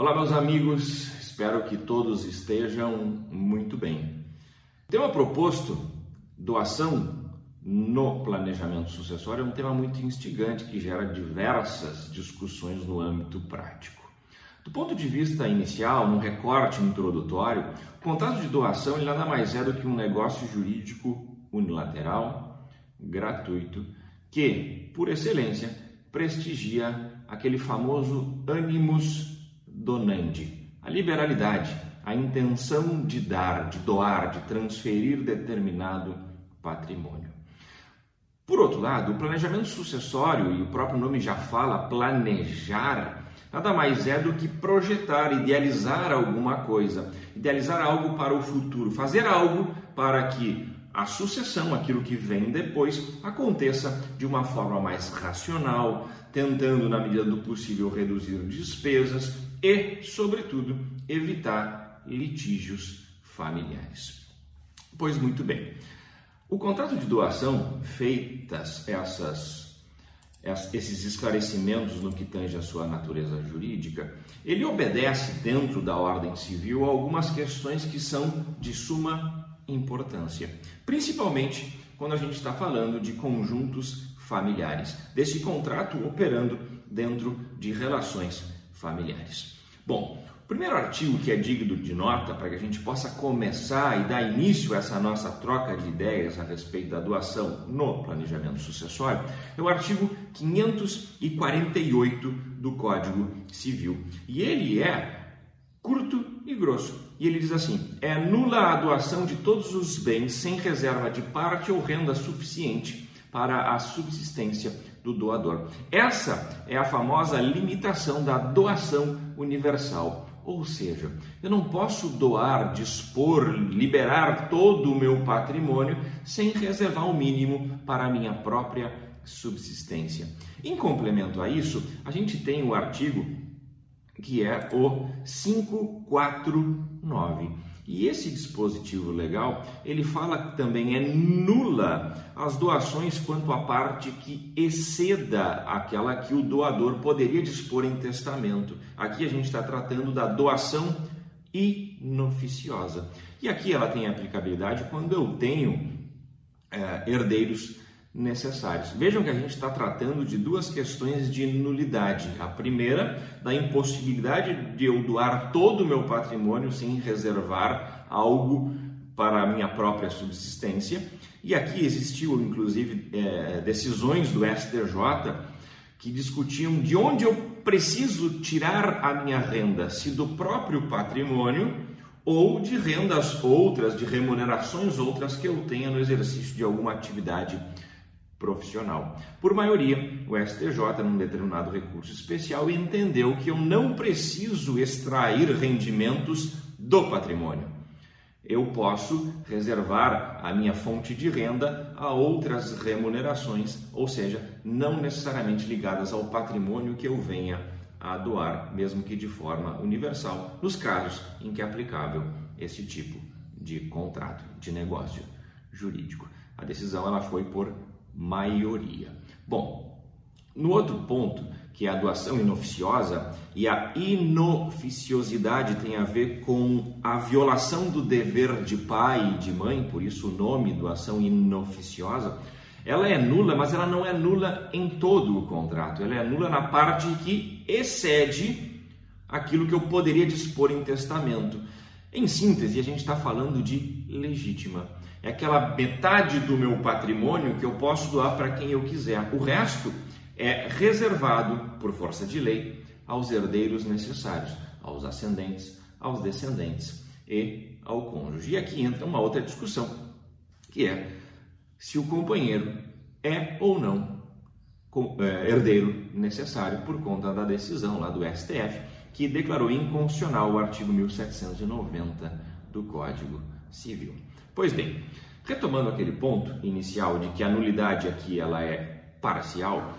Olá, meus amigos, espero que todos estejam muito bem. Tema proposto: doação no planejamento sucessório é um tema muito instigante que gera diversas discussões no âmbito prático. Do ponto de vista inicial, num recorte introdutório, o contrato de doação ele nada mais é do que um negócio jurídico unilateral, gratuito, que, por excelência, prestigia aquele famoso animus donandi, a liberalidade, a intenção de dar, de doar, de transferir determinado patrimônio. Por outro lado, o planejamento sucessório, e o próprio nome já fala, planejar, nada mais é do que projetar, idealizar alguma coisa, idealizar algo para o futuro, fazer algo para que a sucessão, aquilo que vem depois, aconteça de uma forma mais racional, tentando, na medida do possível, reduzir despesas e, sobretudo, evitar litígios familiares. Pois muito bem, o contrato de doação, feitas essas esses esclarecimentos no que tange a sua natureza jurídica, ele obedece dentro da ordem civil a algumas questões que são de suma importância, principalmente quando a gente está falando de conjuntos familiares, desse contrato operando dentro de relações familiares. Bom, o primeiro artigo que é digno de nota para que a gente possa começar e dar início a essa nossa troca de ideias a respeito da doação no planejamento sucessório é o artigo 548 do Código Civil. E ele é curto e grosso. E ele diz assim: é nula a doação de todos os bens sem reserva de parte ou renda suficiente para a subsistência do doador. Essa é a famosa limitação da doação universal. Ou seja, eu não posso doar, dispor, liberar todo o meu patrimônio sem reservar o mínimo para a minha própria subsistência. Em complemento a isso, a gente tem o artigo que é o 549. E esse dispositivo legal, ele fala que também é nula as doações quanto à parte que exceda aquela que o doador poderia dispor em testamento. Aqui a gente está tratando da doação inoficiosa. E aqui ela tem aplicabilidade quando eu tenho é, herdeiros necessários. Vejam que a gente está tratando de duas questões de nulidade. A primeira, da impossibilidade de eu doar todo o meu patrimônio sem reservar algo para a minha própria subsistência. E aqui existiu, inclusive, é, decisões do STJ que discutiam de onde eu preciso tirar a minha renda, se do próprio patrimônio ou de rendas outras, de remunerações outras que eu tenha no exercício de alguma atividade profissional. Por maioria, o STJ, num determinado recurso especial, entendeu que eu não preciso extrair rendimentos do patrimônio. Eu posso reservar a minha fonte de renda a outras remunerações, ou seja, não necessariamente ligadas ao patrimônio que eu venha a doar, mesmo que de forma universal, nos casos em que é aplicável esse tipo de contrato, de negócio jurídico. A decisão ela foi por maioria. Bom, no outro ponto, que é a doação inoficiosa, e a inoficiosidade tem a ver com a violação do dever de pai e de mãe, por isso o nome doação inoficiosa. Ela é nula, mas ela não é nula em todo o contrato. Ela é nula na parte que excede aquilo que eu poderia dispor em testamento. Em síntese, a gente está falando de legítima. É aquela metade do meu patrimônio que eu posso doar para quem eu quiser. O resto é reservado, por força de lei, aos herdeiros necessários, aos ascendentes, aos descendentes e ao cônjuge. E aqui entra uma outra discussão, que é se o companheiro é ou não é, herdeiro necessário por conta da decisão lá do STF, que declarou inconstitucional o artigo 1790 do Código Civil. Pois bem, retomando aquele ponto inicial de que a nulidade aqui ela é parcial,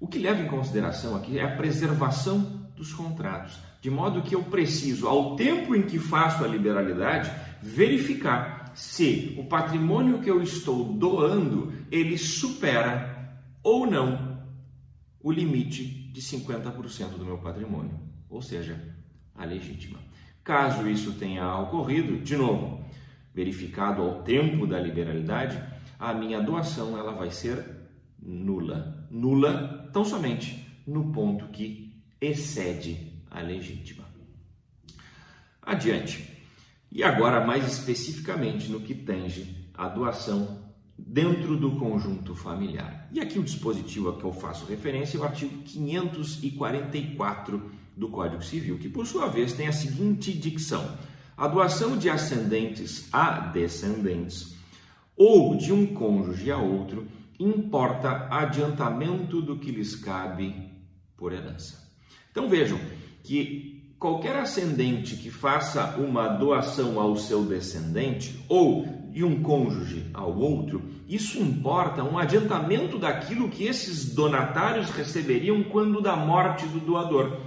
o que leva em consideração aqui é a preservação dos contratos, de modo que eu preciso, ao tempo em que faço a liberalidade, verificar se o patrimônio que eu estou doando ele supera ou não o limite de 50% do meu patrimônio. Ou seja, a legítima. Caso isso tenha ocorrido, de novo, verificado ao tempo da liberalidade, a minha doação ela vai ser nula. Nula tão somente no ponto que excede a legítima. Adiante. E agora, mais especificamente no que tange a doação dentro do conjunto familiar. E aqui o dispositivo a que eu faço referência é o artigo 544 do Código Civil, que por sua vez tem a seguinte dicção: a doação de ascendentes a descendentes ou de um cônjuge a outro importa adiantamento do que lhes cabe por herança. Então vejam que qualquer ascendente que faça uma doação ao seu descendente ou de um cônjuge ao outro, isso importa um adiantamento daquilo que esses donatários receberiam quando da morte do doador.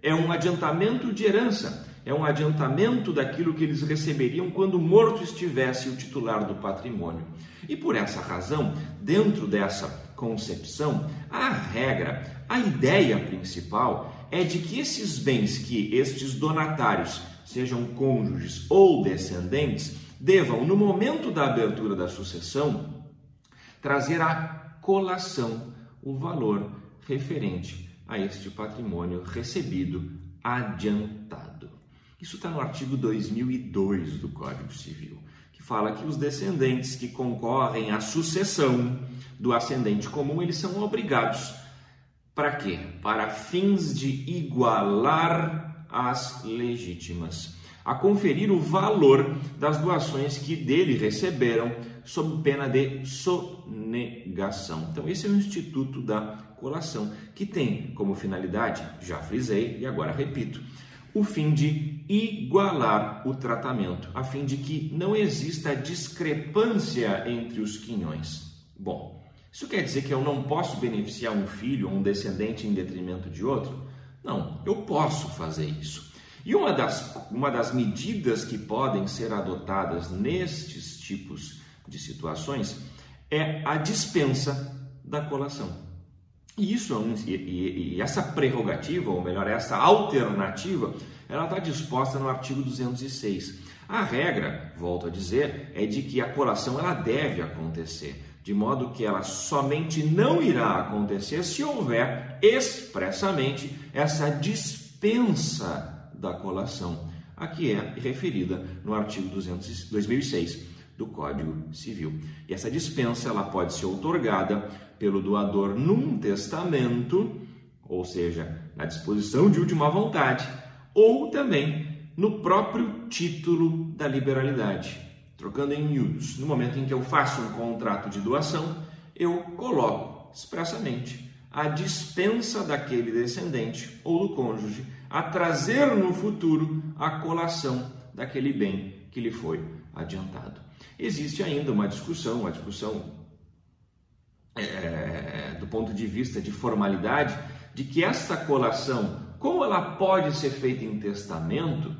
É um adiantamento de herança, é um adiantamento daquilo que eles receberiam quando morto estivesse o titular do patrimônio. E por essa razão, dentro dessa concepção, a regra, a ideia principal é de que esses bens que estes donatários, sejam cônjuges ou descendentes, devam, no momento da abertura da sucessão, trazer à colação o valor referente a este patrimônio recebido adiantado. Isso está no artigo 2002 do Código Civil, que fala que os descendentes que concorrem à sucessão do ascendente comum, eles são obrigados para quê? Para fins de igualar as legítimas a conferir o valor das doações que dele receberam, sob pena de sonegação. Então, esse é o Instituto da Colação, que tem como finalidade, já frisei e agora repito, o fim de igualar o tratamento, a fim de que não exista discrepância entre os quinhões. Bom, isso quer dizer que eu não posso beneficiar um filho ou um descendente em detrimento de outro? Não, eu posso fazer isso. E uma das, uma das medidas que podem ser adotadas nestes tipos de situações é a dispensa da colação. E isso é um, e, e, essa prerrogativa, ou melhor, essa alternativa, ela está disposta no artigo 206. A regra, volto a dizer, é de que a colação ela deve acontecer, de modo que ela somente não irá acontecer se houver expressamente essa dispensa da colação, a que é referida no artigo 200, 2006 do Código Civil. E essa dispensa ela pode ser otorgada pelo doador num testamento, ou seja, na disposição de última vontade, ou também no próprio título da liberalidade. Trocando em miúdos, no momento em que eu faço um contrato de doação, eu coloco expressamente a dispensa daquele descendente ou do cônjuge a trazer no futuro a colação daquele bem que lhe foi adiantado. Existe ainda uma discussão, uma discussão é, do ponto de vista de formalidade, de que essa colação, como ela pode ser feita em testamento,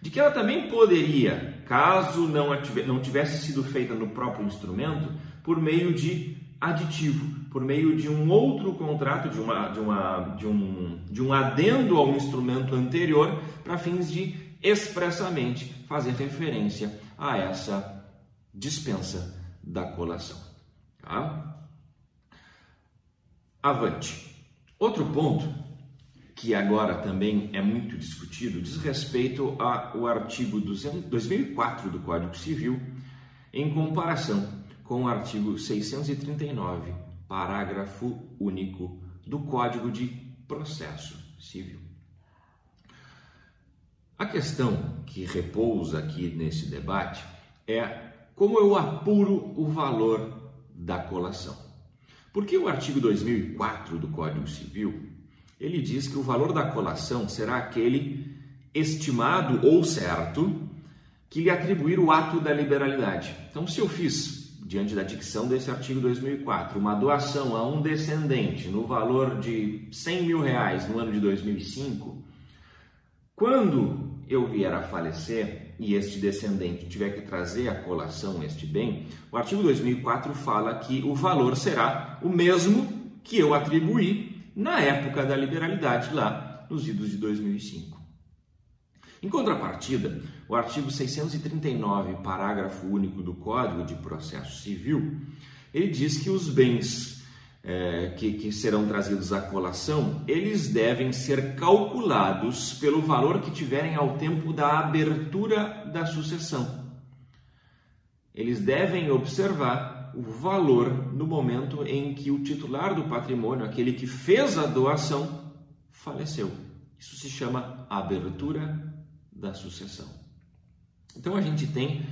de que ela também poderia, caso não tivesse sido feita no próprio instrumento, por meio de aditivo, por meio de um outro contrato, de, uma, de, uma, de, um, de um adendo ao instrumento anterior, para fins de expressamente fazer referência a essa dispensa da colação. Tá? Avante. Outro ponto que agora também é muito discutido diz respeito ao artigo 2004 do Código Civil em comparação com o artigo 639, parágrafo único do Código de Processo Civil. A questão que repousa aqui nesse debate é como eu apuro o valor da colação. Porque o artigo 2004 do Código Civil, ele diz que o valor da colação será aquele estimado ou certo que lhe atribuir o ato da liberalidade. Então, se eu fiz diante da dicção desse artigo 2004, uma doação a um descendente no valor de 100 mil reais no ano de 2005, quando eu vier a falecer e este descendente tiver que trazer a colação este bem, o artigo 2004 fala que o valor será o mesmo que eu atribuí na época da liberalidade lá nos idos de 2005. Em contrapartida, o artigo 639, parágrafo único do Código de Processo Civil, ele diz que os bens é, que, que serão trazidos à colação, eles devem ser calculados pelo valor que tiverem ao tempo da abertura da sucessão. Eles devem observar o valor no momento em que o titular do patrimônio, aquele que fez a doação, faleceu. Isso se chama abertura da sucessão. Então a gente tem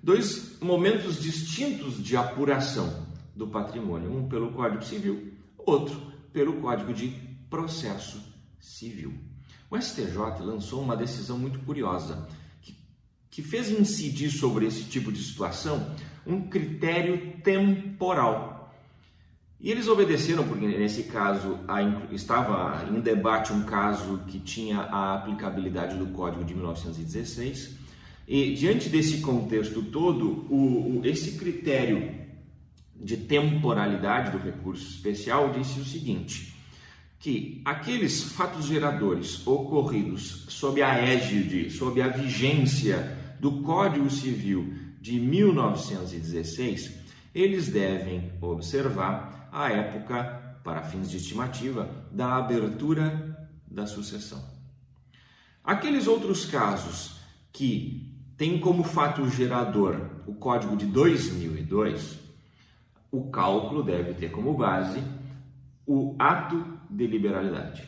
dois momentos distintos de apuração do patrimônio, um pelo Código Civil, outro pelo Código de Processo Civil. O STJ lançou uma decisão muito curiosa que, que fez incidir sobre esse tipo de situação um critério temporal. E eles obedeceram, porque nesse caso estava em debate um caso que tinha a aplicabilidade do Código de 1916. E diante desse contexto todo, o, o, esse critério de temporalidade do recurso especial disse o seguinte: que aqueles fatos geradores ocorridos sob a égide, sob a vigência do Código Civil de 1916, eles devem observar a época, para fins de estimativa, da abertura da sucessão. Aqueles outros casos que têm como fato gerador o Código de 2002, o cálculo deve ter como base o ato de liberalidade.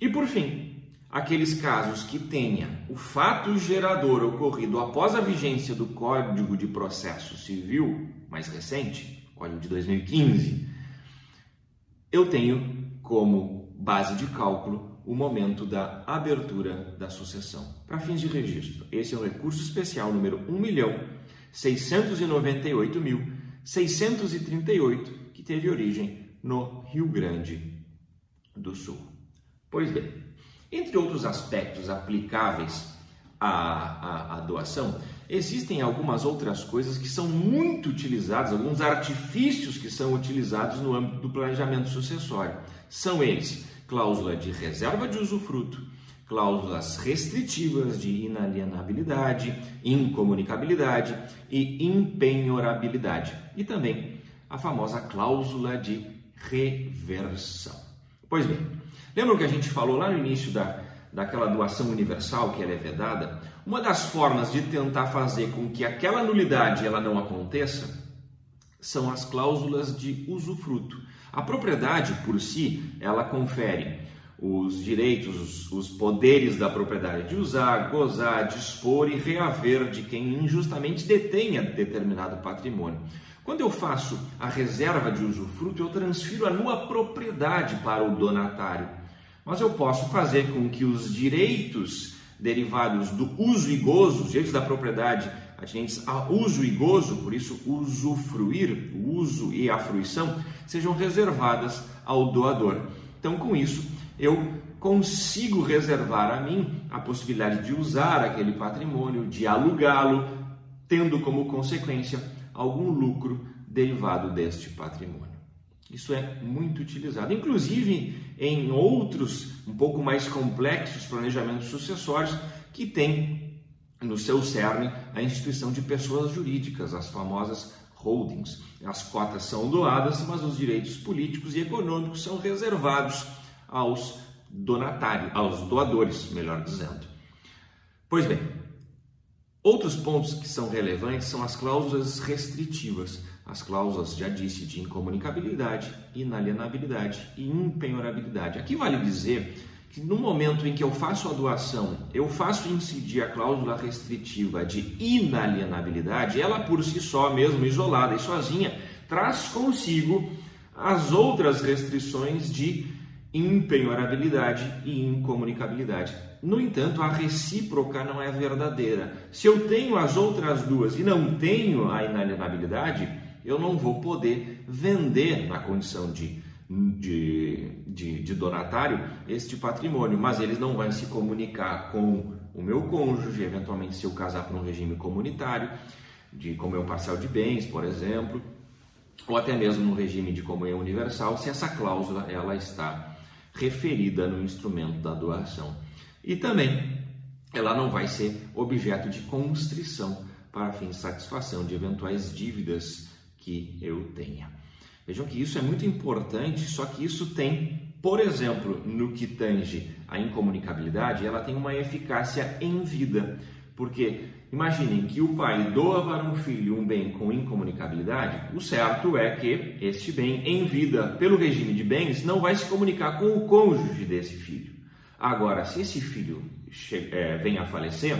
E por fim, aqueles casos que tenha o fato gerador ocorrido após a vigência do Código de Processo Civil mais recente, Código de 2015, eu tenho como base de cálculo o momento da abertura da sucessão. Para fins de registro, esse é o recurso especial número 1 milhão 698 mil 638, que teve origem no Rio Grande do Sul. Pois bem, entre outros aspectos aplicáveis à, à, à, doação, existem algumas outras coisas que são muito utilizadas, alguns artifícios que são utilizados no âmbito do planejamento sucessório. São eles cláusula de reserva de usufruto, cláusulas restritivas de inalienabilidade, incomunicabilidade e impenhorabilidade, e também a famosa cláusula de reversão. Pois bem, lembram que a gente falou lá no início da, daquela doação universal que ela é vedada? Uma das formas de tentar fazer com que aquela nulidade ela não aconteça são as cláusulas de usufruto. A propriedade por si, ela confere os direitos, os, poderes da propriedade de usar, gozar, dispor e reaver de quem injustamente detenha determinado patrimônio. Quando eu faço a reserva de usufruto, eu transfiro a nua propriedade para o donatário. Mas eu posso fazer com que os direitos derivados do uso e gozo, os direitos da propriedade atinentes a uso e gozo, por isso usufruir, o uso e a fruição, sejam reservadas ao doador. Então, com isso, eu consigo reservar a mim a possibilidade de usar aquele patrimônio, de alugá-lo, tendo como consequência algum lucro derivado deste patrimônio. Isso é muito utilizado, inclusive em outros um pouco mais complexos planejamentos sucessórios que têm no seu cerne a instituição de pessoas jurídicas, as famosas holdings. As cotas são doadas, mas os direitos políticos e econômicos são reservados aos donatários, aos doadores, melhor dizendo. Pois bem, outros pontos que são relevantes são as cláusulas restritivas, as cláusulas, já disse, de incomunicabilidade, inalienabilidade e impenhorabilidade. Aqui vale dizer que no momento em que eu faço a doação, eu faço incidir a cláusula restritiva de inalienabilidade, ela por si só, mesmo isolada e sozinha, traz consigo as outras restrições de impenhorabilidade e incomunicabilidade. No entanto, a recíproca não é verdadeira. Se eu tenho as outras duas e não tenho a inalienabilidade, eu não vou poder vender na condição de, de, de, de donatário este patrimônio, mas eles não vão se comunicar com o meu cônjuge, eventualmente se eu casar por um regime comunitário, de como o parcial de bens, por exemplo, ou até mesmo no regime de comunhão universal, se essa cláusula ela está referida no instrumento da doação. E também ela não vai ser objeto de constrição para fins de satisfação de eventuais dívidas que eu tenha. Vejam que isso é muito importante, só que isso tem, por exemplo, no que tange a incomunicabilidade, ela tem uma eficácia em vida. Porque imaginem que o pai doa para um filho um bem com incomunicabilidade, o certo é que este bem em vida, pelo regime de bens, não vai se comunicar com o cônjuge desse filho. Agora, se esse filho é, vem a falecer,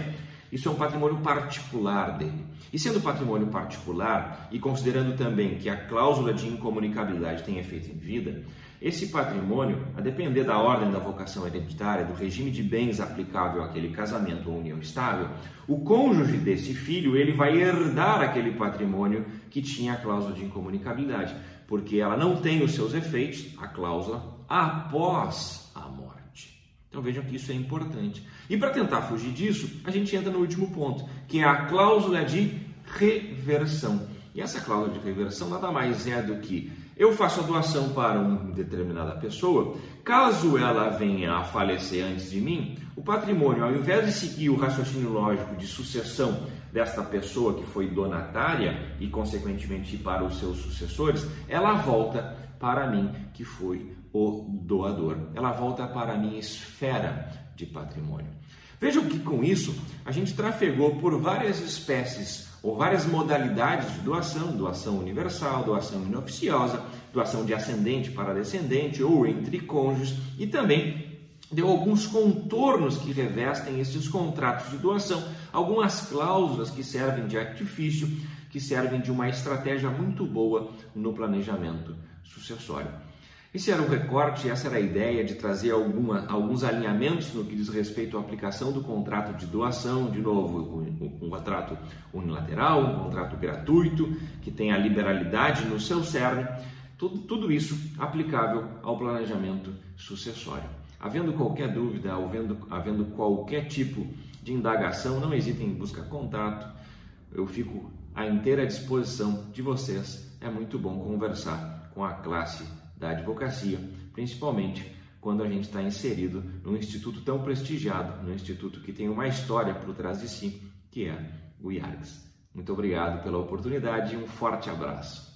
isso é um patrimônio particular dele. E sendo patrimônio particular, e considerando também que a cláusula de incomunicabilidade tem efeito em vida, esse patrimônio, a depender da ordem da vocação hereditária, do regime de bens aplicável àquele casamento ou união estável, o cônjuge desse filho ele vai herdar aquele patrimônio que tinha a cláusula de incomunicabilidade, porque ela não tem os seus efeitos, a cláusula, após a morte. Então vejam que isso é importante. E para tentar fugir disso, a gente entra no último ponto, que é a cláusula de reversão. E essa cláusula de reversão nada mais é do que eu faço a doação para uma determinada pessoa, caso ela venha a falecer antes de mim, o patrimônio, ao invés de seguir o raciocínio lógico de sucessão desta pessoa que foi donatária e, consequentemente, para os seus sucessores, ela volta para mim, que foi o doador. Ela volta para a minha esfera de patrimônio. Vejam que com isso a gente trafegou por várias espécies ou várias modalidades de doação, doação universal, doação inoficiosa, doação de ascendente para descendente ou entre cônjuges e também deu alguns contornos que revestem esses contratos de doação, algumas cláusulas que servem de artifício, que servem de uma estratégia muito boa no planejamento sucessório. Esse era o recorte, essa era a ideia de trazer alguma, alguns alinhamentos no que diz respeito à aplicação do contrato de doação, de novo, um, um contrato unilateral, um contrato gratuito, que tem a liberalidade no seu cerne, tudo, tudo isso aplicável ao planejamento sucessório. Havendo qualquer dúvida, havendo, havendo qualquer tipo de indagação, não hesitem em buscar contato, eu fico à inteira disposição de vocês. É muito bom conversar com a classe da advocacia, principalmente quando a gente está inserido num instituto tão prestigiado, num instituto que tem uma história por trás de si, que é o IARGS. Muito obrigado pela oportunidade e um forte abraço.